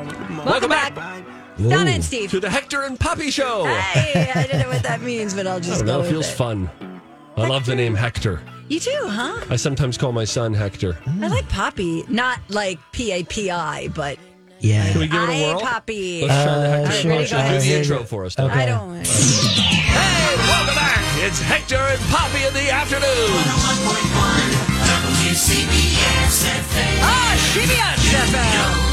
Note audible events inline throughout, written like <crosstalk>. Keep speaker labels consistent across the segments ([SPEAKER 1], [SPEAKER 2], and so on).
[SPEAKER 1] Welcome back. Donna and Steve.
[SPEAKER 2] to the Hector and Puppy Show.
[SPEAKER 1] Hey, I don't know what that means, but I'll just
[SPEAKER 2] don't
[SPEAKER 1] go
[SPEAKER 2] know. It
[SPEAKER 1] with
[SPEAKER 2] feels
[SPEAKER 1] it.
[SPEAKER 2] fun. I love the name Hector.
[SPEAKER 1] You too, huh?
[SPEAKER 2] I sometimes call my son Hector.
[SPEAKER 1] I like Poppy, not like P A P I, but
[SPEAKER 3] Yeah.
[SPEAKER 2] Can we give it a
[SPEAKER 1] I
[SPEAKER 2] whirl?
[SPEAKER 1] Poppy.
[SPEAKER 2] Let's try the
[SPEAKER 3] Uh,
[SPEAKER 2] Hector
[SPEAKER 1] sure,
[SPEAKER 2] impression.
[SPEAKER 1] go
[SPEAKER 2] Do
[SPEAKER 1] ahead.
[SPEAKER 2] the intro for us.
[SPEAKER 3] Okay.
[SPEAKER 1] I don't.
[SPEAKER 2] Hey, welcome back. It's Hector and Poppy in the afternoon.
[SPEAKER 1] Ah, CBS FM.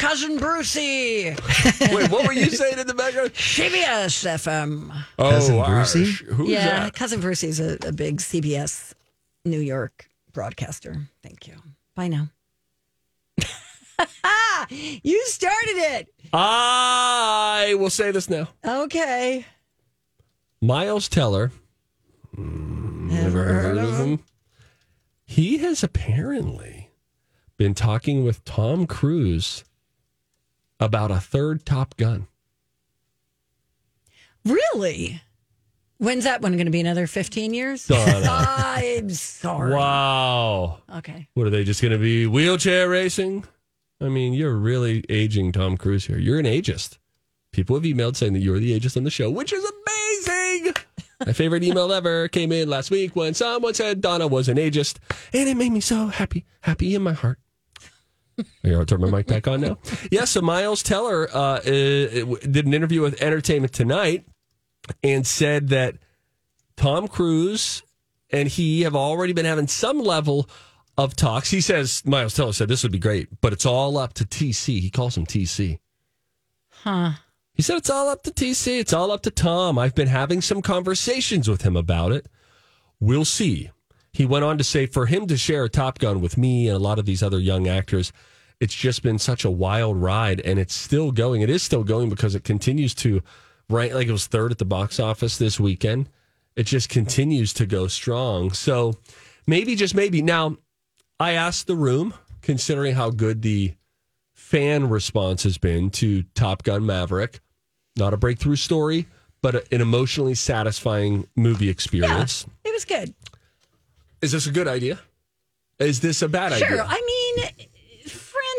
[SPEAKER 1] It's cousin Brucey. <laughs>
[SPEAKER 2] Wait, what were you saying in the background?
[SPEAKER 1] CBS FM.
[SPEAKER 3] Oh, cousin
[SPEAKER 2] oh,
[SPEAKER 3] Brucey?
[SPEAKER 2] Who's
[SPEAKER 1] yeah,
[SPEAKER 2] that?
[SPEAKER 1] cousin Brucey's a, a big CBS New York broadcaster. Thank you. Bye now. <laughs> you started it.
[SPEAKER 2] I will say this now.
[SPEAKER 1] Okay.
[SPEAKER 2] Miles Teller. Never heard of him. He has apparently been talking with Tom Cruise about a third Top Gun.
[SPEAKER 1] Really? When's that one going to be? Another 15 years? <laughs> I'm sorry.
[SPEAKER 2] Wow.
[SPEAKER 1] Okay.
[SPEAKER 2] What are they just going to be wheelchair racing? I mean, you're really aging Tom Cruise here. You're an ageist. People have emailed saying that you're the ageist on the show, which is amazing. <laughs> My favorite email ever came in last week when someone said Donna was an ageist, and it made me so happy, happy in my heart. Here, I'll turn my mic back on now. <laughs> Yeah, so Miles Teller uh, uh, did an interview with Entertainment Tonight and said that Tom Cruise and he have already been having some level of talks. He says, Miles Teller said this would be great, but it's all up to TC. He calls him TC.
[SPEAKER 1] Huh.
[SPEAKER 2] He said it's all up to TC. It's all up to Tom. I've been having some conversations with him about it. We'll see. He went on to say for him to share a Top Gun with me and a lot of these other young actors, it's just been such a wild ride and it's still going. It is still going because it continues to rank like it was third at the box office this weekend. It just continues to go strong. So maybe, just maybe. Now, I asked the room, considering how good the fan response has been to Top Gun Maverick. Not a breakthrough story, but a- an emotionally satisfying movie experience.
[SPEAKER 1] It was good.
[SPEAKER 2] Is this a good idea? Is this a bad
[SPEAKER 1] Sure.
[SPEAKER 2] idea? Sure.
[SPEAKER 1] I mean,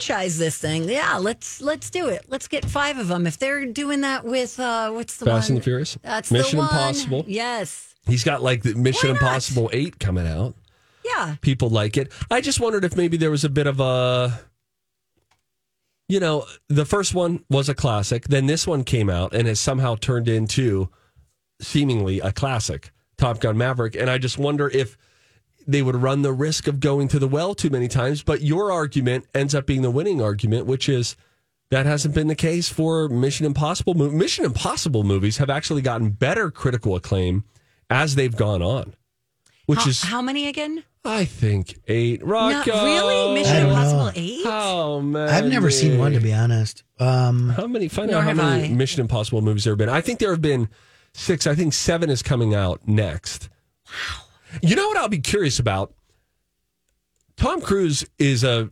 [SPEAKER 1] franchise this thing. Yeah, let's let's do it. Let's get five of them. If they're doing that with uh what's the
[SPEAKER 2] Fast
[SPEAKER 1] one?
[SPEAKER 2] and the Furious?
[SPEAKER 1] That's
[SPEAKER 2] Mission
[SPEAKER 1] the one.
[SPEAKER 2] Impossible?
[SPEAKER 1] Yes.
[SPEAKER 2] He's got like the Mission Impossible 8 coming out.
[SPEAKER 1] Yeah.
[SPEAKER 2] People like it. I just wondered if maybe there was a bit of a. You know, the first one was a classic. Then this one came out and has somehow turned into seemingly a classic, Top Gun Maverick. And I just wonder if they would run the risk of going to the well too many times. But your argument ends up being the winning argument, which is that hasn't been the case for Mission Impossible. Mission Impossible movies have actually gotten better critical acclaim as they've gone on, which
[SPEAKER 1] how,
[SPEAKER 2] is,
[SPEAKER 1] how many again?
[SPEAKER 2] I think, eight.
[SPEAKER 1] No,
[SPEAKER 2] Rocco.
[SPEAKER 1] really? Mission Impossible
[SPEAKER 3] know.
[SPEAKER 1] eight?
[SPEAKER 2] How many?
[SPEAKER 3] I've never seen one to be honest. Um,
[SPEAKER 2] How many? Find out how many
[SPEAKER 1] I.
[SPEAKER 2] Mission Impossible movies there have been. I think there have been six. I think seven is coming out next. Wow. You know what I'll be curious about? Tom Cruise is a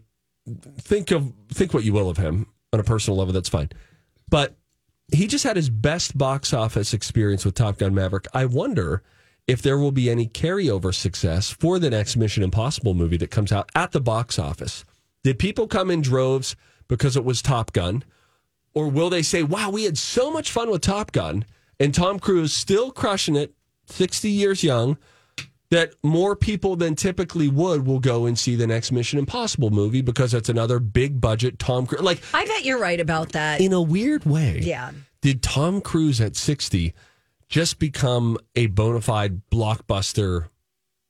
[SPEAKER 2] think of think what you will of him on a personal level. That's fine, but he just had his best box office experience with Top Gun Maverick. I wonder if there will be any carryover success for the next Mission Impossible movie that comes out at the box office. Did people come in droves because it was Top Gun? Or will they say, wow, we had so much fun with Top Gun and Tom Cruise still crushing it, 60 years young, that more people than typically would will go and see the next Mission Impossible movie because that's another big budget Tom Cruise. Like
[SPEAKER 1] I bet you're right about that.
[SPEAKER 2] in a weird way.
[SPEAKER 1] Yeah.
[SPEAKER 2] Did Tom Cruise at 60 just become a bona fide blockbuster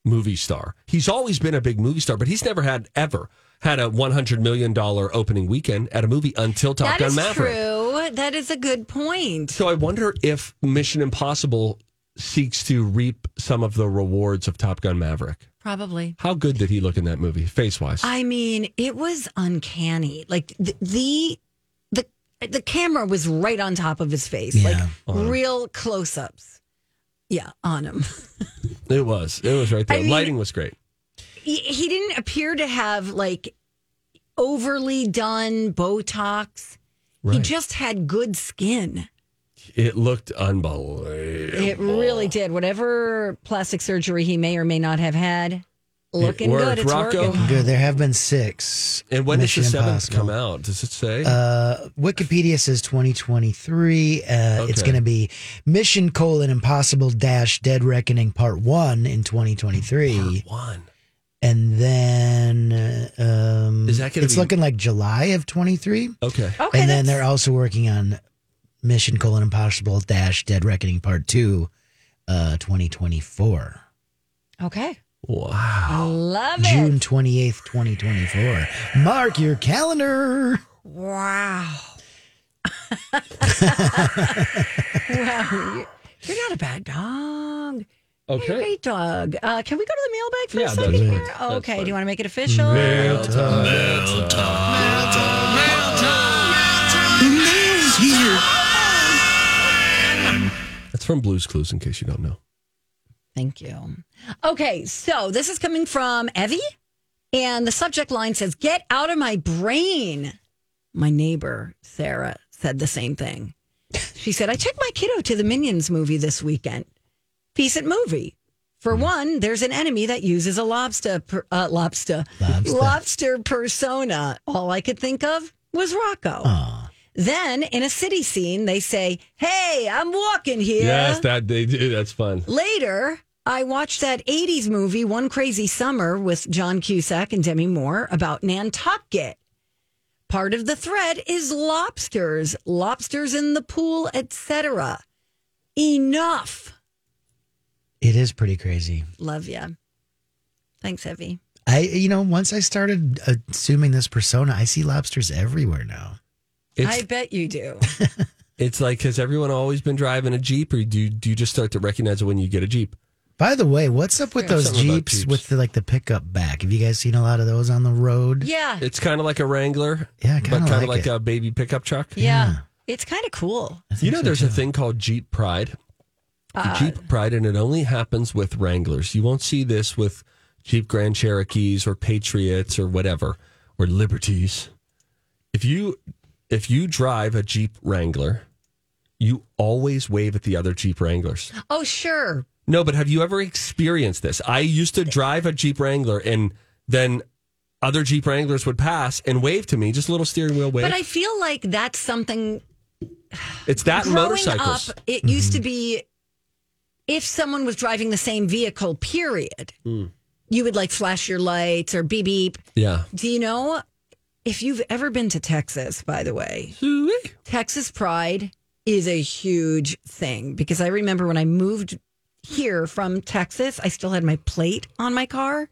[SPEAKER 2] movie star? He's always been a big movie star, but he's never had ever had a $100 million opening weekend at a movie until Top
[SPEAKER 1] That
[SPEAKER 2] Gun
[SPEAKER 1] is
[SPEAKER 2] Maverick.
[SPEAKER 1] true. That is a good point.
[SPEAKER 2] So I wonder if Mission Impossible seeks to reap some of the rewards of Top Gun Maverick.
[SPEAKER 1] Probably.
[SPEAKER 2] How good did he look in that movie, face wise?
[SPEAKER 1] I mean, it was uncanny. Like the the the, the camera was right on top of his face,
[SPEAKER 3] Yeah.
[SPEAKER 1] like real close ups. Yeah, on him. <laughs>
[SPEAKER 2] It was. It was right there.
[SPEAKER 1] I mean-
[SPEAKER 2] Lighting was great.
[SPEAKER 1] he, he didn't appear to have like overly done Botox. He just had good skin.
[SPEAKER 2] It looked unbelievable.
[SPEAKER 1] It really did. Whatever plastic surgery he may or may not have had, looking
[SPEAKER 2] worked.
[SPEAKER 1] good. It's
[SPEAKER 2] Rocco?
[SPEAKER 1] working.
[SPEAKER 3] Good. There have been six.
[SPEAKER 2] And when
[SPEAKER 3] Mission
[SPEAKER 2] does the seventh
[SPEAKER 3] Impossible.
[SPEAKER 2] come out? Does it say?
[SPEAKER 3] Uh, Wikipedia says 2023. Uh, It's
[SPEAKER 2] Okay.
[SPEAKER 3] going to be Mission colon Impossible dash Dead Reckoning Part One in 2023,
[SPEAKER 2] One.
[SPEAKER 3] and then uh, um,
[SPEAKER 2] Is that gonna
[SPEAKER 3] it's
[SPEAKER 2] be-
[SPEAKER 3] looking like July of 23.
[SPEAKER 2] Okay.
[SPEAKER 1] Okay,
[SPEAKER 3] and then
[SPEAKER 1] that's-
[SPEAKER 3] they're also working on Mission colon Impossible dash Dead Reckoning Part Two, uh, 2024,
[SPEAKER 1] okay.
[SPEAKER 2] Wow.
[SPEAKER 1] I love
[SPEAKER 3] June
[SPEAKER 1] it.
[SPEAKER 3] 28th, 2024. Mark your calendar.
[SPEAKER 1] Wow. <laughs> wow. You're, you're not a bad dog. You're a
[SPEAKER 2] Okay.
[SPEAKER 1] great dog. Uh, can we go to the mailbag for
[SPEAKER 2] Yeah,
[SPEAKER 1] a second here? okay.
[SPEAKER 2] fine.
[SPEAKER 1] Do you want to make it official?
[SPEAKER 2] That's from Blues Clues, in case you don't know.
[SPEAKER 1] Thank you. Okay, so this is coming from Evie, and the subject line says, Get out of my brain. My neighbor, Sarah, said the same thing. She said, I took my kiddo to the Minions movie this weekend. Decent movie. For one, there's an enemy that uses a lobster, per, uh, lobster,
[SPEAKER 3] Lobster.
[SPEAKER 1] lobster persona. All I could think of was Rocco. Then in a city scene, they say, Hey, I'm walking here.
[SPEAKER 2] Yes, that they do. That's fun.
[SPEAKER 1] Later, I watched that 80s movie, One Crazy Summer, with John Cusack and Demi Moore about Nantucket. Part of the thread is lobsters, lobsters in the pool, etc. Enough.
[SPEAKER 3] It is pretty crazy.
[SPEAKER 1] Love ya. Thanks, Evie.
[SPEAKER 3] I, you know, once I started uh, assuming this persona, I see lobsters everywhere now.
[SPEAKER 2] It's,
[SPEAKER 1] I bet you do. <laughs>
[SPEAKER 2] it's like, has everyone always been driving a Jeep, or do you, do you just start to recognize it when you get a Jeep?
[SPEAKER 3] By the way, what's up with those Jeeps,
[SPEAKER 2] Jeeps.
[SPEAKER 3] with the, like the pickup back? Have you guys seen a lot of those on the road?
[SPEAKER 1] Yeah.
[SPEAKER 2] It's kind of like a Wrangler,
[SPEAKER 3] Yeah,
[SPEAKER 2] but
[SPEAKER 3] kinda
[SPEAKER 2] kind of
[SPEAKER 3] like
[SPEAKER 2] like a baby pickup truck.
[SPEAKER 1] Yeah. It's kind of cool.
[SPEAKER 2] You know,
[SPEAKER 3] so,
[SPEAKER 2] there's a thing called Jeep Pride.
[SPEAKER 1] Uh,
[SPEAKER 2] Jeep Pride, and it only happens with Wranglers. You won't see this with Jeep Grand Cherokees or Patriots or whatever or Liberties. If you if you drive a Jeep Wrangler, you always wave at the other Jeep Wranglers.
[SPEAKER 1] Oh, sure.
[SPEAKER 2] No, but have you ever experienced this? I used to drive a Jeep Wrangler, and then other Jeep Wranglers would pass and wave to me, just a little steering wheel wave.
[SPEAKER 1] But I feel like that's something
[SPEAKER 2] it's that
[SPEAKER 1] growing
[SPEAKER 2] motorcycles.
[SPEAKER 1] up, it used to be if someone was driving the same vehicle, period,
[SPEAKER 2] Hmm.
[SPEAKER 1] you would like flash your lights or beep beep.
[SPEAKER 2] Yeah.
[SPEAKER 1] Do you know if you've ever been to Texas, by the way, Texas Pride is a huge thing because I remember when I moved here from Texas, I still had my plate on my car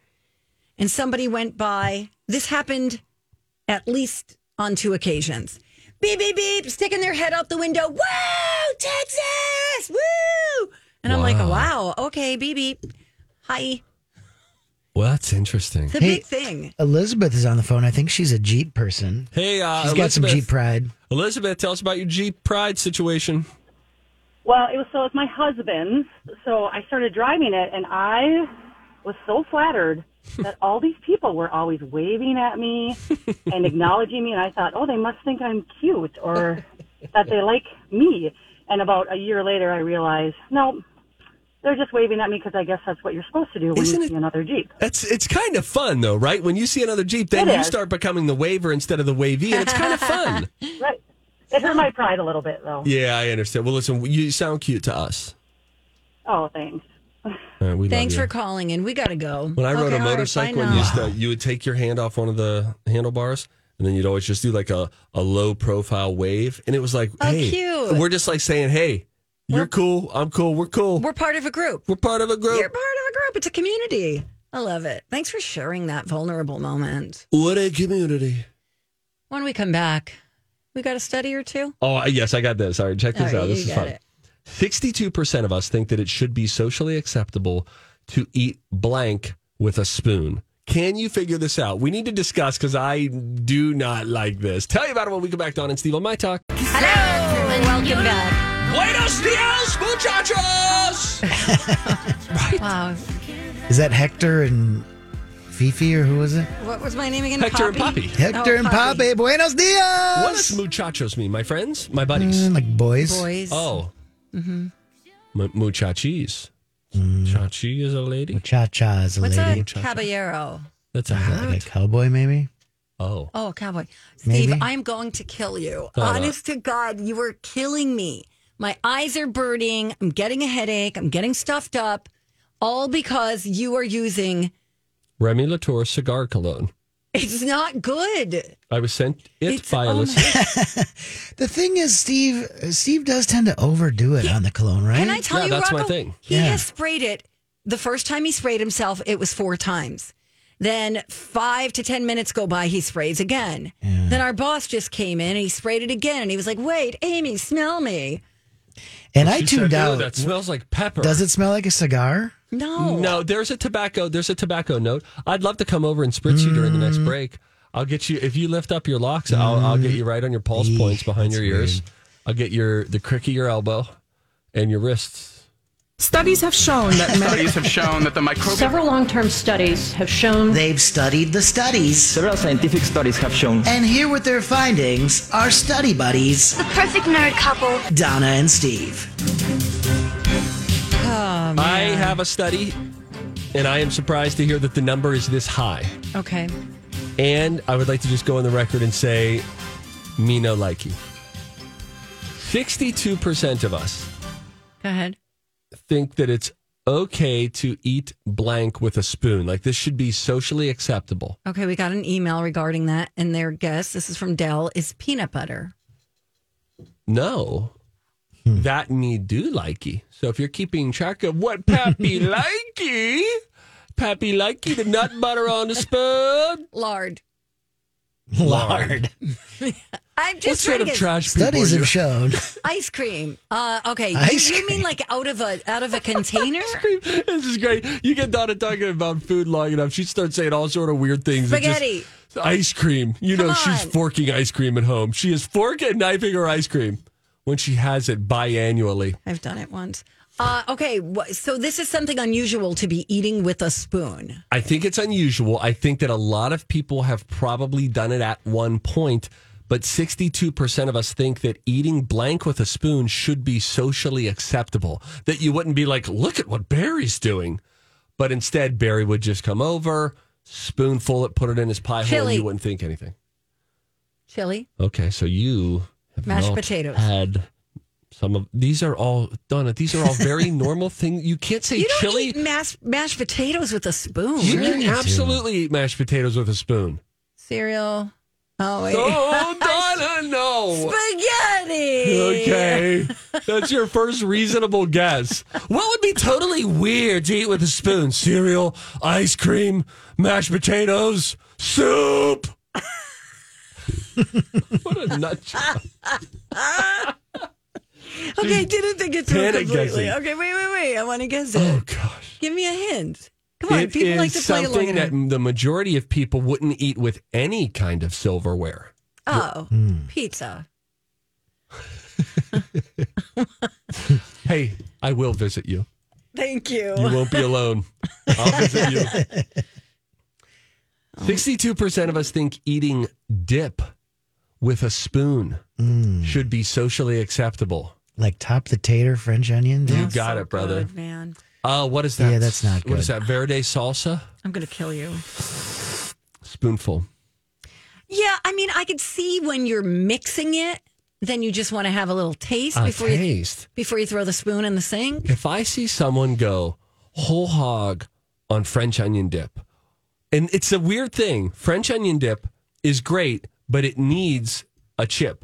[SPEAKER 1] and somebody went by. This happened at least on two occasions. Beep, beep, beep, sticking their head out the window. Woo, Texas! Woo! And I'm like,
[SPEAKER 2] Wow.
[SPEAKER 1] wow, okay, beep, beep. Hi.
[SPEAKER 2] Well, that's interesting.
[SPEAKER 1] It's a
[SPEAKER 3] Hey,
[SPEAKER 1] big thing.
[SPEAKER 3] Elizabeth is on the phone. I think she's a Jeep person.
[SPEAKER 2] Hey, uh,
[SPEAKER 3] She's got some
[SPEAKER 2] Elizabeth.
[SPEAKER 3] Jeep pride.
[SPEAKER 2] Elizabeth, tell us about your Jeep Pride situation.
[SPEAKER 4] Well, it was so it was my husband's. So I started driving it, and I was so flattered <laughs> that all these people were always waving at me <laughs> and acknowledging me, and I thought, oh, they must think I'm cute or that they like me. And about a year later, I realized, no, they're just waving at me because I guess that's what you're supposed to do when
[SPEAKER 2] Isn't
[SPEAKER 4] you
[SPEAKER 2] it-
[SPEAKER 4] see another Jeep.
[SPEAKER 2] That's it's kind of fun though, right? When you see another Jeep, then
[SPEAKER 4] It
[SPEAKER 2] you
[SPEAKER 4] is.
[SPEAKER 2] start becoming the waver instead of the wavy, and it's kind of fun. <laughs>
[SPEAKER 4] Right. It hurt my pride a little bit, though.
[SPEAKER 2] yeah, I understand. Well, listen, you sound cute to us.
[SPEAKER 4] Oh, thanks.
[SPEAKER 2] All right, we
[SPEAKER 1] Thanks for calling in. We got to go.
[SPEAKER 2] When I rode a motorcycle,
[SPEAKER 1] bye
[SPEAKER 2] and you,
[SPEAKER 1] now.
[SPEAKER 2] used to, you would take your hand off one of the handlebars, and then you'd always just do like a, a low profile wave, and it was like,
[SPEAKER 1] Oh,
[SPEAKER 2] hey,
[SPEAKER 1] cute.
[SPEAKER 2] we're just like saying, hey, you're cool, I'm cool, we're cool,
[SPEAKER 1] We're part of a group.
[SPEAKER 2] we're part of a group.
[SPEAKER 1] You're part of a group. It's a community. I love it. Thanks for sharing that vulnerable moment.
[SPEAKER 2] What a community.
[SPEAKER 1] When we come back, we got a study or two.
[SPEAKER 2] Oh yes, I got this. All right, check this
[SPEAKER 1] All
[SPEAKER 2] out.
[SPEAKER 1] right,
[SPEAKER 2] This
[SPEAKER 1] you
[SPEAKER 2] is
[SPEAKER 1] got
[SPEAKER 2] fun.
[SPEAKER 1] it.
[SPEAKER 2] Sixty-two percent of us think that it should be socially acceptable to eat blank with a spoon. Can you figure this out? We need to discuss because I do not like this. Tell you about it when we come back, Don and Steve on my talk.
[SPEAKER 1] Hello and welcome back.
[SPEAKER 2] Buenos dias, muchachos.
[SPEAKER 1] Wow.
[SPEAKER 3] Is that Hector and Fifi or who was it?
[SPEAKER 1] What was my name again?
[SPEAKER 2] Hector and
[SPEAKER 1] Poppy?
[SPEAKER 2] Poppy.
[SPEAKER 3] Hector
[SPEAKER 1] Oh,
[SPEAKER 3] and
[SPEAKER 1] Poppy.
[SPEAKER 3] Pape. Buenos dias.
[SPEAKER 2] What does muchachos mean, my friends, my buddies?
[SPEAKER 3] Mm, like boys.
[SPEAKER 1] Boys.
[SPEAKER 2] Oh, mm-hmm. M- muchachis. Mm. Chachi is a lady.
[SPEAKER 3] Cha cha is a
[SPEAKER 1] What's
[SPEAKER 3] lady.
[SPEAKER 1] a caballero?
[SPEAKER 2] That's a
[SPEAKER 3] ah,
[SPEAKER 2] Like
[SPEAKER 3] a cowboy, maybe.
[SPEAKER 2] Oh,
[SPEAKER 1] Oh, cowboy. Steve, I'm going to kill you.
[SPEAKER 2] no.
[SPEAKER 1] Honest to God, you are killing me. My eyes are burning. I'm getting a headache. I'm getting stuffed up. All because you are using.
[SPEAKER 2] Remy Latour cigar cologne.
[SPEAKER 1] It's not good.
[SPEAKER 2] I was sent it
[SPEAKER 1] It's-
[SPEAKER 2] by a listener. <laughs>
[SPEAKER 3] The thing is, Steve. Steve does tend to overdo it on the cologne, right?
[SPEAKER 1] Can I tell
[SPEAKER 2] Yeah,
[SPEAKER 1] you,
[SPEAKER 2] that's my thing.
[SPEAKER 1] He
[SPEAKER 3] Yeah.
[SPEAKER 1] has sprayed it. The first time he sprayed himself, it was four times. Then five to 10 minutes go by, he sprays again. Then our boss just came in and he sprayed it again. And he was like, wait, Amy, smell me.
[SPEAKER 3] And I tuned
[SPEAKER 2] said,
[SPEAKER 3] out.
[SPEAKER 2] That smells like pepper.
[SPEAKER 3] Does it smell like a cigar?
[SPEAKER 1] No.
[SPEAKER 2] No, there's a tobacco. There's a tobacco note. I'd love to come over and spritz you during the
[SPEAKER 3] Mm.
[SPEAKER 2] next break. I'll get you if you lift up your locks. I'll, I'll get you right on your pulse
[SPEAKER 3] Eeh,
[SPEAKER 2] points behind
[SPEAKER 3] that's
[SPEAKER 2] your ears. I'll get your the crick of your elbow and your wrists.
[SPEAKER 5] Studies have shown that <laughs>
[SPEAKER 6] Studies have shown that the microbial
[SPEAKER 5] several long-term studies have shown
[SPEAKER 3] They've studied the studies.
[SPEAKER 6] several scientific studies have shown
[SPEAKER 3] And here with their findings are study buddies,
[SPEAKER 7] The perfect nerd couple.
[SPEAKER 3] Donna and Steve.
[SPEAKER 2] I have a study, and I am surprised to hear that the number is this high.
[SPEAKER 1] Okay.
[SPEAKER 2] And I would like to just go on the record and say, me no likey. Sixty-two percent of us
[SPEAKER 1] Go ahead.
[SPEAKER 2] Think that it's okay to eat blank with a spoon. Like this should be socially acceptable.
[SPEAKER 1] Okay, we got an email regarding that, and their guess, this is from Dell, is peanut butter.
[SPEAKER 2] No. Hmm. That me do likey. So if you're keeping track of what Pappy <laughs> likey, Pappy likey the nut butter on the spoon.
[SPEAKER 1] Lard.
[SPEAKER 3] Lard. <laughs>
[SPEAKER 1] I'm
[SPEAKER 2] What
[SPEAKER 1] just
[SPEAKER 2] sort
[SPEAKER 1] trying
[SPEAKER 2] of trash people
[SPEAKER 3] Studies
[SPEAKER 2] are
[SPEAKER 3] have shown. <laughs>
[SPEAKER 1] ice cream. Uh, okay, you,
[SPEAKER 3] Ice
[SPEAKER 1] you mean
[SPEAKER 3] cream.
[SPEAKER 1] like out of a out of a <laughs> container? Ice cream.
[SPEAKER 2] This is great. You get Donna talking about food long enough, she starts saying all sort of weird things. that just-
[SPEAKER 1] Spaghetti.
[SPEAKER 2] ice cream. You know,
[SPEAKER 1] Come
[SPEAKER 2] she's forking ice cream at home. She is forking and knifing her ice cream when she has it biannually.
[SPEAKER 1] I've done it once. Uh, okay, so this is something unusual to be eating with a spoon.
[SPEAKER 2] I think it's unusual. I think that a lot of people have probably done it at one point, but 62% of us think that eating blank with a spoon should be socially acceptable. That you wouldn't be like, look at what Barry's doing. But instead, Barry would just come over, spoonful it, put it in his pie hole, and you wouldn't think anything.
[SPEAKER 1] Chili,
[SPEAKER 2] Okay, so you have
[SPEAKER 1] Mashed potatoes.
[SPEAKER 2] had some of these are all Donna. These are all very <laughs> normal things. You can't say
[SPEAKER 1] you don't
[SPEAKER 2] chili.
[SPEAKER 1] eat mashed mashed potatoes with a spoon.
[SPEAKER 2] you can absolutely eat mashed potatoes with a spoon.
[SPEAKER 1] Cereal. Oh wait,
[SPEAKER 2] Oh, <laughs> Donna, no.
[SPEAKER 1] spaghetti.
[SPEAKER 2] Okay, <laughs> that's your first reasonable guess. What would be totally weird to eat with a spoon? Cereal, ice cream, mashed potatoes, soup. what a nut job.
[SPEAKER 1] Okay, didn't think it through completely.
[SPEAKER 2] guessing.
[SPEAKER 1] Okay, wait, wait, wait. I want to guess it.
[SPEAKER 2] Oh gosh.
[SPEAKER 1] Give me a hint. Come on,
[SPEAKER 2] It
[SPEAKER 1] people like to play along.
[SPEAKER 2] something
[SPEAKER 1] at
[SPEAKER 2] that the majority of people wouldn't eat with any kind of silverware.
[SPEAKER 1] Oh,
[SPEAKER 2] Hmm.
[SPEAKER 1] pizza. <laughs>
[SPEAKER 2] Hey, I will visit you.
[SPEAKER 1] Thank you.
[SPEAKER 2] You won't be alone. <laughs> I'll visit you. Sixty-two percent of us think eating dip with a spoon should be socially acceptable.
[SPEAKER 3] Like top the tater French onion.
[SPEAKER 2] You got
[SPEAKER 1] So
[SPEAKER 2] it, brother.
[SPEAKER 1] good, man.
[SPEAKER 2] Oh, what is that?
[SPEAKER 3] Yeah, that's not good.
[SPEAKER 2] What is that? Verde salsa?
[SPEAKER 1] I'm gonna kill you.
[SPEAKER 2] Spoonful.
[SPEAKER 1] Yeah, I mean, I could see when you're mixing it, then you just want to have a little taste
[SPEAKER 2] A
[SPEAKER 1] before you
[SPEAKER 2] taste.
[SPEAKER 1] before you throw the spoon in the sink.
[SPEAKER 2] If I see someone go whole hog on French onion dip. And it's a weird thing. French onion dip is great, but it needs a chip.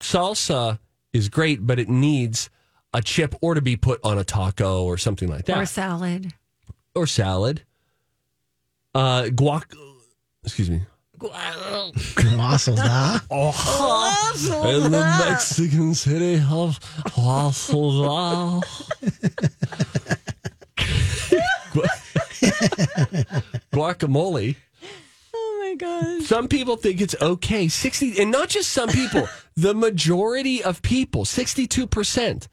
[SPEAKER 2] Salsa is great, but it needs a chip or to be put on a taco or something like that.
[SPEAKER 1] Or salad.
[SPEAKER 2] or salad. Uh, guac. Excuse me.
[SPEAKER 3] Wassel da.
[SPEAKER 2] In the Mexican city of Guadalajara. <laughs> Guacamole.
[SPEAKER 1] Oh my gosh.
[SPEAKER 2] Some people think it's okay. 60, and not just some people, the majority of people, 62%,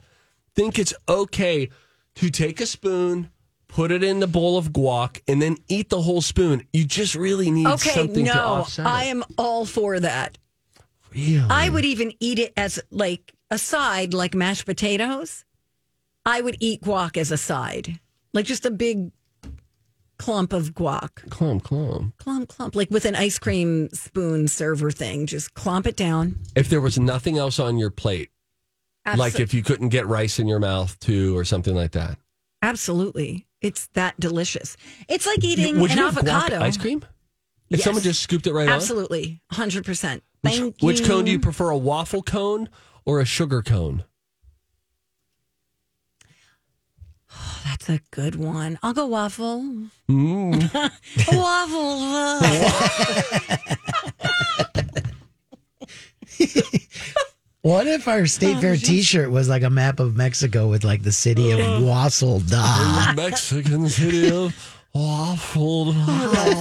[SPEAKER 2] think it's okay to take a spoon, put it in the bowl of guac, and then eat the whole spoon. You just really need
[SPEAKER 1] Okay,
[SPEAKER 2] something to
[SPEAKER 1] no,
[SPEAKER 2] offset it.
[SPEAKER 1] I am all for that.
[SPEAKER 2] Really?
[SPEAKER 1] I would even eat it as like a side, like mashed potatoes. I would eat guac as a side, like just a big clump of guac.
[SPEAKER 2] Clump, clump.
[SPEAKER 1] Clump, clump, like with an ice cream spoon server thing. Just clump it down.
[SPEAKER 2] If there was nothing else on your plate, like if you couldn't get rice in your mouth too, or something like that.
[SPEAKER 1] Absolutely. It's that delicious. It's like eating
[SPEAKER 2] Would
[SPEAKER 1] an
[SPEAKER 2] you have guac
[SPEAKER 1] avocado.
[SPEAKER 2] ice cream? If
[SPEAKER 1] Yes.
[SPEAKER 2] someone just scooped it right on?
[SPEAKER 1] Absolutely. 100%.
[SPEAKER 2] Which,
[SPEAKER 1] Thank
[SPEAKER 2] which
[SPEAKER 1] you.
[SPEAKER 2] cone do you prefer, a waffle cone or a sugar cone?
[SPEAKER 1] Oh, that's a good one. I'll go waffle.
[SPEAKER 2] Mm. <laughs>
[SPEAKER 1] waffle. <laughs>
[SPEAKER 3] What if our state fair T-shirt was like a map of Mexico with like the city of Wassel da?
[SPEAKER 2] Mexican city of waffle.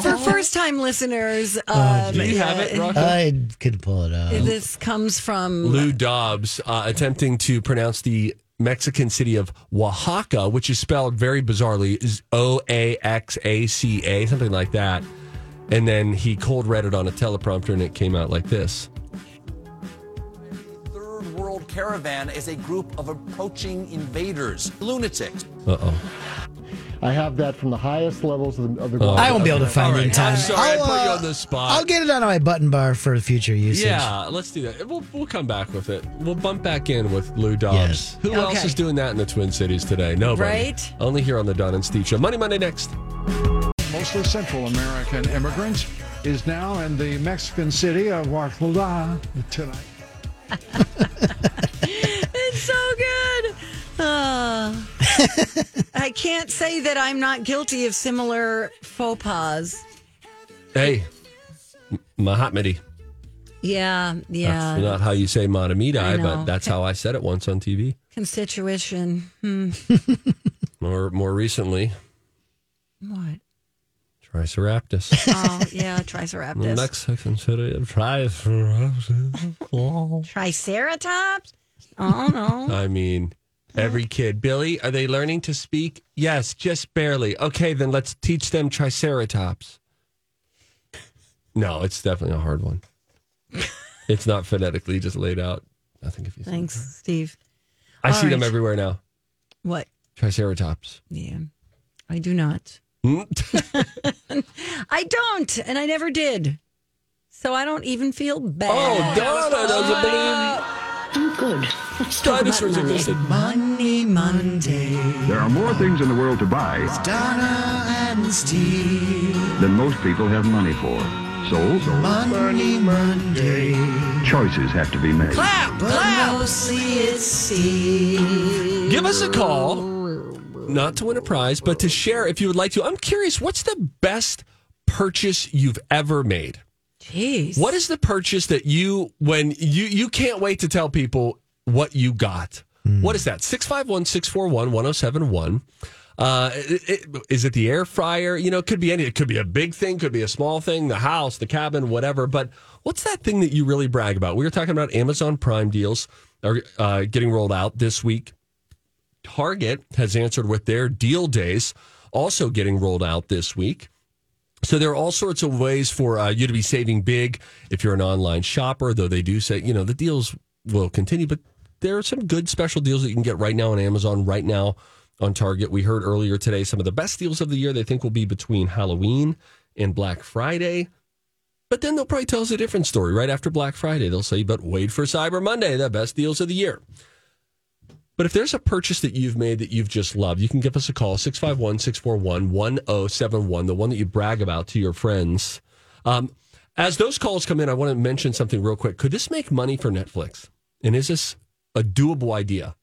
[SPEAKER 1] For first time listeners,
[SPEAKER 3] Oh,
[SPEAKER 1] um,
[SPEAKER 2] Do you have it, Rocco?
[SPEAKER 3] I could pull it up.
[SPEAKER 1] this comes from
[SPEAKER 2] Lou Dobbs uh, attempting to pronounce the Mexican city of Oaxaca, which is spelled very bizarrely is O A X A C A, something like that. And then he cold read it on a teleprompter and it came out like this.
[SPEAKER 8] Third World Caravan is a group of approaching invaders, lunatics.
[SPEAKER 2] Uh oh.
[SPEAKER 9] I have that from the highest levels of the. Of the
[SPEAKER 2] Oh.
[SPEAKER 3] I won't be able to find
[SPEAKER 2] All
[SPEAKER 3] it in time.
[SPEAKER 2] I'm sorry, I
[SPEAKER 3] I'll,
[SPEAKER 2] put you
[SPEAKER 3] uh,
[SPEAKER 2] on the spot.
[SPEAKER 3] I'll get it on my button bar for future usage.
[SPEAKER 2] Yeah, let's do that. We'll, we'll come back with it. We'll bump back in with Lou Dobbs.
[SPEAKER 3] Yes.
[SPEAKER 2] Who else is doing that in the Twin Cities today? Nobody.
[SPEAKER 1] Right?
[SPEAKER 2] Only here on the Don and Steve Show. Money Monday next.
[SPEAKER 10] mostly Central American immigrants, is now in the Mexican city of Oaxaca tonight. <laughs>
[SPEAKER 1] It's so good. Ah. <laughs> I can't say that I'm not guilty of similar faux pas.
[SPEAKER 2] Hey, Mahatmadi.
[SPEAKER 1] Yeah, yeah.
[SPEAKER 2] That's not how you say Matamidi, but that's how I said it once on TV.
[SPEAKER 1] Constitution. Hmm. <laughs>
[SPEAKER 2] Or more recently,
[SPEAKER 1] What?
[SPEAKER 2] Triceratops. <laughs>
[SPEAKER 1] Oh, yeah,
[SPEAKER 2] the
[SPEAKER 1] Triceratops.
[SPEAKER 2] Mexican city of Triceratops.
[SPEAKER 1] Triceratops? Oh, no.
[SPEAKER 2] I mean, every kid. Billy, are they learning to speak? Yes, just barely. Okay, then let's teach them Triceratops. No, it's definitely a hard one. <laughs> it's not phonetically just laid out. I think if you say
[SPEAKER 1] Thanks, Steve.
[SPEAKER 2] I
[SPEAKER 1] All
[SPEAKER 2] see them everywhere now.
[SPEAKER 1] What?
[SPEAKER 2] Triceratops.
[SPEAKER 1] Yeah, I do not.
[SPEAKER 2] Hmm? <laughs>
[SPEAKER 1] I don't, and I never did. So I don't even feel bad.
[SPEAKER 2] Oh, Donna doesn't believe.
[SPEAKER 5] I'm good. Let's talk about
[SPEAKER 2] Dinosaurs
[SPEAKER 5] money.
[SPEAKER 2] existed.
[SPEAKER 1] Money Monday.
[SPEAKER 11] There are more things in the world to buy
[SPEAKER 3] Donna and Steve.
[SPEAKER 11] than most people have money for. So,
[SPEAKER 3] Money Monday.
[SPEAKER 11] choices have to be made.
[SPEAKER 1] Clap,
[SPEAKER 3] But
[SPEAKER 1] clap.
[SPEAKER 3] mostly it's Steve.
[SPEAKER 2] Give us a call not to win a prize, but to share if you would like to. I'm curious, what's the best purchase you've ever made?
[SPEAKER 1] Jeez.
[SPEAKER 2] What is the purchase that you when you you can't wait to tell people what you got? What is that? 651-641-1071. Uh, it- it- is it the air fryer? You know, it could be any. It could be a big thing, could be a small thing, the house, the cabin, whatever. But what's that thing that you really brag about? We were talking about Amazon Prime deals are uh, getting rolled out this week. Target has answered with their deal days also getting rolled out this week. So there are all sorts of ways for uh, you to be saving big if you're an online shopper. Though they do say you know the deals will continue, but there are some good special deals that you can get right now on Amazon, right now on Target. We heard earlier today some of the best deals of the year they think will be between Halloween and Black Friday. But then they'll probably tell us a different story right after Black Friday. They'll say, but wait for Cyber Monday, the best deals of the year. But if there's a purchase that you've made that you've just loved, you can give us a call 651 641 1071, the one that you brag about to your friends. Um, as those calls come in, I want to mention something real quick. Could this make money for Netflix? And is this a doable idea?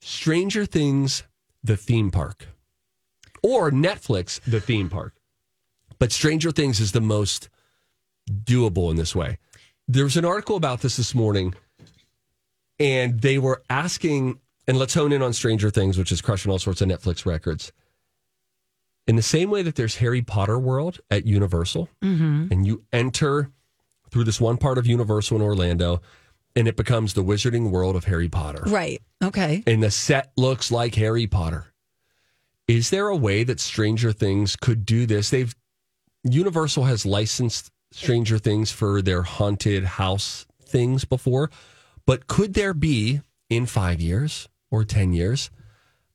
[SPEAKER 2] Stranger Things, the theme park, or Netflix, the theme park. But Stranger Things is the most doable in this way. There was an article about this this morning and they were asking, and let's hone in on Stranger Things, which is crushing all sorts of Netflix records. In the same way that there's Harry Potter World at Universal,
[SPEAKER 1] Mm-hmm.
[SPEAKER 2] and you enter through this one part of Universal in Orlando, and it becomes the wizarding world of Harry Potter.
[SPEAKER 1] Right. Okay.
[SPEAKER 2] And the set looks like Harry Potter. Is there a way that Stranger Things could do this? They've Universal has licensed Stranger Things for their haunted house things before, but could there be in five years or 10 years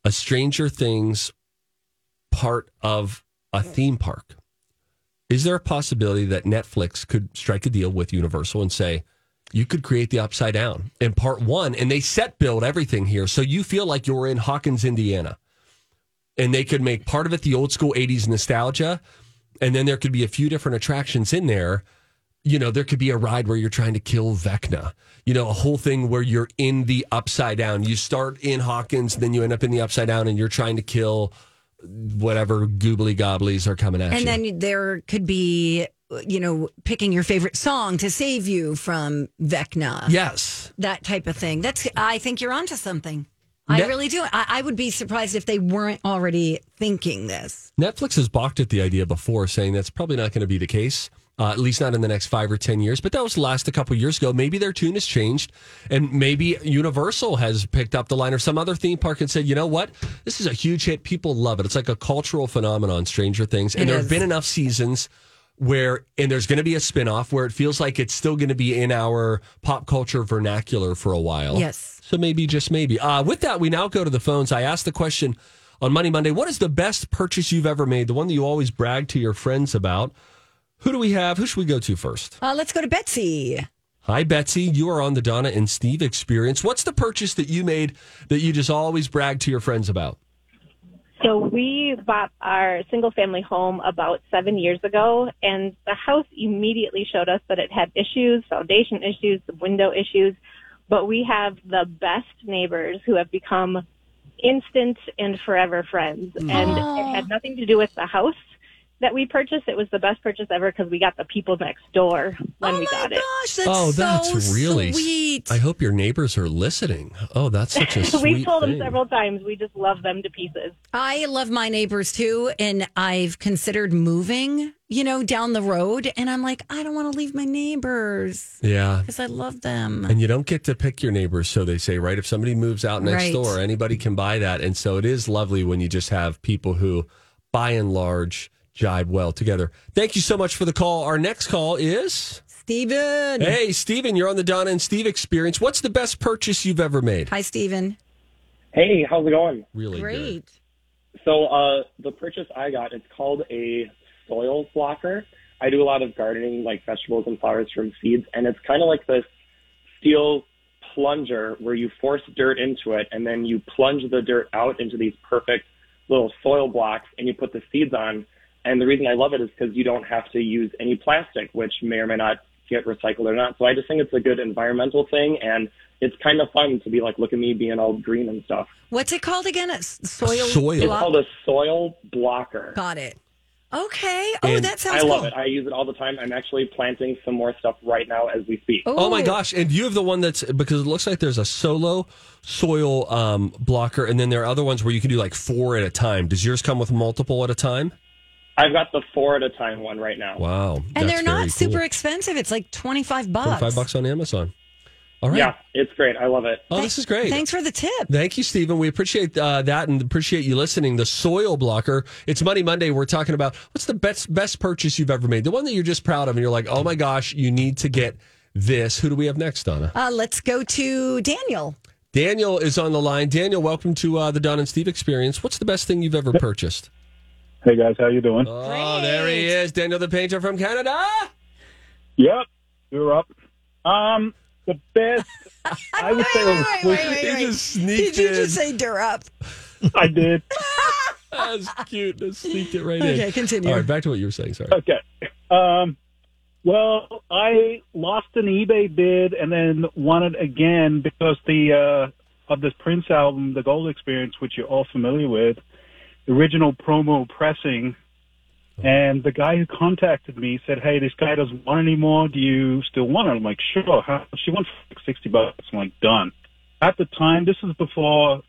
[SPEAKER 2] a Stranger Things part of a theme park? Is there a possibility that Netflix could strike a deal with Universal and say, you could create the upside down in part one, and they set build everything here. So you feel like you're in Hawkins, Indiana. And they could make part of it the old school 80s nostalgia. And then there could be a few different attractions in there. You know, there could be a ride where you're trying to kill Vecna. You know, a whole thing where you're in the upside down. You start in Hawkins, then you end up in the upside down, and you're trying to kill whatever goobly gobblies are coming at
[SPEAKER 1] And
[SPEAKER 2] you.
[SPEAKER 1] And then there could be, you know, picking your favorite song to save you from Vecna.
[SPEAKER 2] yes.
[SPEAKER 1] That type of thing. That's, I think you're onto something. I
[SPEAKER 2] Net-
[SPEAKER 1] really do. I, I would be surprised if they weren't already thinking this.
[SPEAKER 2] Netflix has balked at the idea before, saying that's probably not going to be the case, uh, at least not in the next five or 10 years. But that was last a couple years ago. Maybe their tune has changed, and maybe Universal has picked up the line or some other theme park and said, you know what? This is a huge hit. People love it. It's like a cultural phenomenon, Stranger Things. And
[SPEAKER 1] It
[SPEAKER 2] there
[SPEAKER 1] is.
[SPEAKER 2] have been enough seasons where, and there's going to be a spinoff where it feels like it's still going to be in our pop culture vernacular for a while.
[SPEAKER 1] Yes.
[SPEAKER 2] So maybe, just maybe. Uh, with that, we now go to the phones. I asked the question on Money Monday what is the best purchase you've ever made? The one that you always brag to your friends about. Who do we have? Who should we go to first?
[SPEAKER 1] Uh, let's go to Betsy.
[SPEAKER 2] Hi, Betsy. You are on the Donna and Steve experience. What's the purchase that you made that you just always brag to your friends about?
[SPEAKER 12] So we bought our single family home about seven years ago and the house immediately showed us that it had issues, foundation issues, window issues, but we have the best neighbors who have become instant and forever friends. And it had nothing to do with the house that we purchased. It was the best purchase ever because we got the people next door when we oh got it.
[SPEAKER 1] Gosh, that's
[SPEAKER 2] oh,
[SPEAKER 1] so
[SPEAKER 2] that's really
[SPEAKER 1] sweet.
[SPEAKER 2] I hope your neighbors are listening. Oh, that's such a <laughs> sweet
[SPEAKER 12] We've told them several times. We just love them to pieces.
[SPEAKER 1] I love my neighbors too, and I've considered moving, you know, down the road, and I'm like, I don't want to leave my neighbors
[SPEAKER 2] Yeah.
[SPEAKER 1] because I love them.
[SPEAKER 2] And you don't get to pick your neighbors, so they say, right? If somebody moves out next
[SPEAKER 1] Right.
[SPEAKER 2] door, anybody can buy that. And so it is lovely when you just have people who, by and large, jibe well together. Thank you so much for the call. Our next call is
[SPEAKER 1] Steven.
[SPEAKER 2] Hey, Steven, you're on the Donna and Steve experience. What's the best purchase you've ever made?
[SPEAKER 1] Hi, Steven.
[SPEAKER 13] Hey, how's it going?
[SPEAKER 2] Really
[SPEAKER 1] Great.
[SPEAKER 13] So, uh, the purchase I got, it's called a soil blocker. I do a lot of gardening, like vegetables and flowers from seeds, and it's kind of like this steel plunger where you force dirt into it and then you plunge the dirt out into these perfect little soil blocks and you put the seeds on. And the reason I love it is because you don't have to use any plastic, which may or may not get recycled or not. So I just think it's a good environmental thing, and it's kind of fun to be like, look at me being all green and stuff.
[SPEAKER 1] What's it called again? It's soil.
[SPEAKER 13] It's
[SPEAKER 1] block-
[SPEAKER 13] called a soil blocker.
[SPEAKER 1] Got it. Okay. Oh,
[SPEAKER 13] And
[SPEAKER 1] that sounds cool.
[SPEAKER 13] I love
[SPEAKER 1] cool.
[SPEAKER 13] it. I use it all the time. I'm actually planting some more stuff right now as we speak.
[SPEAKER 2] Oh my gosh! And you have the one that's because it looks like there's a solo soil um, blocker, and then there are other ones where you can do like four at a time. Does yours come with multiple at a time?
[SPEAKER 13] I've got the four at a time one right now.
[SPEAKER 2] Wow!
[SPEAKER 1] And they're not
[SPEAKER 2] very
[SPEAKER 1] super expensive. It's like 25 bucks.
[SPEAKER 2] Twenty-five bucks on Amazon. All right.
[SPEAKER 13] Yeah, it's great. I love it.
[SPEAKER 2] Oh, this is great.
[SPEAKER 1] Thanks for the tip.
[SPEAKER 2] Thank you, Stephen. We appreciate uh, that and appreciate you listening. The soil blocker. It's Money Monday. We're talking about what's the best best purchase you've ever made. The one that you're just proud of, and you're like, oh my gosh, you need to get this. Who do we have next, Donna?
[SPEAKER 1] Uh, let's go to Daniel.
[SPEAKER 2] Daniel is on the line. Daniel, welcome to uh, the Don and Steve Experience. What's the best thing you've ever purchased?
[SPEAKER 14] Hey guys, how you doing?
[SPEAKER 2] Oh, there he is, Daniel the painter from Canada.
[SPEAKER 14] Yep, you're up. Um, the best. <laughs> I would say was
[SPEAKER 1] Wait, wait, wait, wait.
[SPEAKER 2] just sneaked
[SPEAKER 1] Did you
[SPEAKER 2] in.
[SPEAKER 1] just say dur up?
[SPEAKER 14] I did. <laughs>
[SPEAKER 2] That's cute. That sneaked it right in.
[SPEAKER 1] Okay, continue.
[SPEAKER 2] All right, back to what you were saying. Sorry.
[SPEAKER 14] Okay. Um, well, I lost an eBay bid and then won it again because the uh, of this Prince album, The Gold Experience, which you're all familiar with, the original promo pressing. Oh. And the guy who contacted me said, "Hey, this guy doesn't want any more. Do you still want it?" I'm like, "Sure." How, she wants like sixty bucks. I'm like, "Done." At the time, this is before,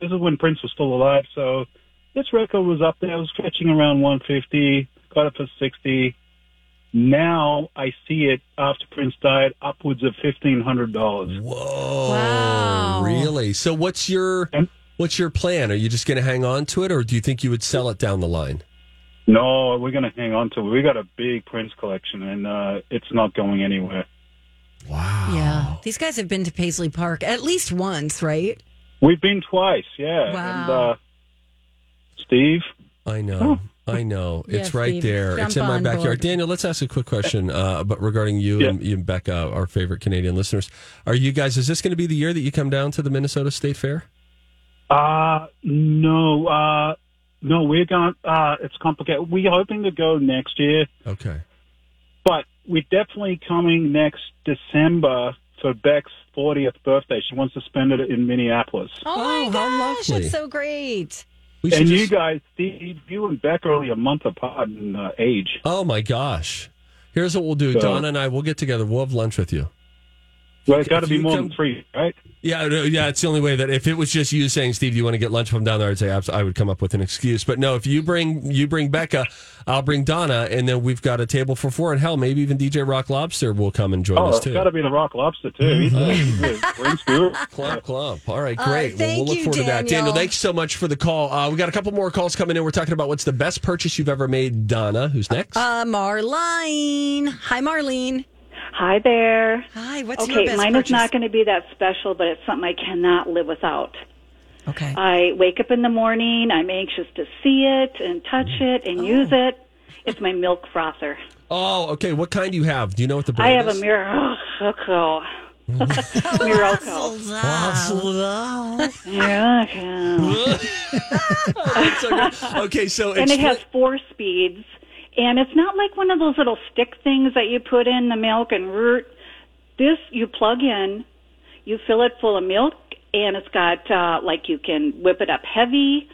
[SPEAKER 14] this is when Prince was still alive. So this record was up there. I was fetching around 150. Got it for 60. Now I see it after Prince died upwards of fifteen hundred dollars.
[SPEAKER 2] Whoa! Oh, Really? So what's your what's your plan? Are you just going to hang on to it, or do you think you would sell it down the line?
[SPEAKER 14] No, we're gonna hang on to it. We got a big Prince collection, and uh, it's not going anywhere. Wow.
[SPEAKER 1] Yeah. These guys have been to Paisley Park at least once, right?
[SPEAKER 14] We've been twice, yeah. And
[SPEAKER 1] Wow.
[SPEAKER 14] uh, Steve,
[SPEAKER 2] I know. I know.
[SPEAKER 1] Yeah,
[SPEAKER 2] it's right
[SPEAKER 1] Steve,
[SPEAKER 2] there. It's in my backyard.
[SPEAKER 1] board.
[SPEAKER 2] Daniel, let's ask a quick question uh, but regarding you,
[SPEAKER 14] Yeah.
[SPEAKER 2] and, you and Becca, our favorite Canadian listeners. Are you guys, is this going to be the year that you come down to the Minnesota State Fair?
[SPEAKER 14] Uh, no, uh, no, we're going, uh, it's complicated. We're hoping to go next year,
[SPEAKER 2] Okay.
[SPEAKER 14] but we're definitely coming next December for Beck's 40th birthday. She wants to spend it in Minneapolis.
[SPEAKER 1] Oh, my
[SPEAKER 2] how
[SPEAKER 1] gosh,
[SPEAKER 2] lovely.
[SPEAKER 1] that's so great.
[SPEAKER 2] We should
[SPEAKER 14] And you
[SPEAKER 2] just-
[SPEAKER 14] guys, Steve, you and Beck are only a month apart in uh, age.
[SPEAKER 2] Oh my gosh. Here's what we'll do.
[SPEAKER 14] So-
[SPEAKER 2] Donna and I we'll get together. We'll have lunch with you.
[SPEAKER 14] Well, it's got to be more
[SPEAKER 2] come-
[SPEAKER 14] than three, right?
[SPEAKER 2] Yeah, yeah. It's the only way that if it was just you saying, "Steve, do you want to get lunch from down there?" I'd say abs- I would come up with an excuse. But no, if you bring you bring Becca, I'll bring Donna, and then we've got a table for four. And hell, maybe even DJ Rock Lobster will come and join
[SPEAKER 14] Oh,
[SPEAKER 2] us
[SPEAKER 14] it's
[SPEAKER 2] too.
[SPEAKER 14] got to be the Rock Lobster, too. He's a, he's a great steward. <laughs>
[SPEAKER 2] Clump, clump. All right,
[SPEAKER 1] All right,
[SPEAKER 2] great. well,
[SPEAKER 1] thank
[SPEAKER 2] we'll look
[SPEAKER 1] you,
[SPEAKER 2] forward to that.
[SPEAKER 1] Daniel.
[SPEAKER 2] Daniel, thanks so much for the call. Uh, we got a couple more calls coming in. We're talking about what's the best purchase you've ever made. Donna, who's next?
[SPEAKER 1] Uh, Marlene. Hi, Marlene.
[SPEAKER 15] Hi there.
[SPEAKER 1] Hi, what's
[SPEAKER 15] okay,
[SPEAKER 1] your best
[SPEAKER 15] mine
[SPEAKER 1] purchase?
[SPEAKER 15] is not going to be that special, but it's something I cannot live without.
[SPEAKER 1] Okay.
[SPEAKER 15] I wake up in the morning, I'm anxious to see it and touch mm. it and oh. use it. It's my milk frother.
[SPEAKER 2] oh, okay. What kind do you have? Do you know what the brand is?
[SPEAKER 15] I
[SPEAKER 2] brand
[SPEAKER 15] have a
[SPEAKER 2] is?
[SPEAKER 15] Miracle. Mm. <laughs> <laughs> Miracle. Miracle.
[SPEAKER 2] It's <laughs> okay. okay, so
[SPEAKER 15] and it has four speeds. And it's not like one of those little stick things that you put in the milk and root. This you plug in, you fill it full of milk, and it's got uh, like you can whip it up heavy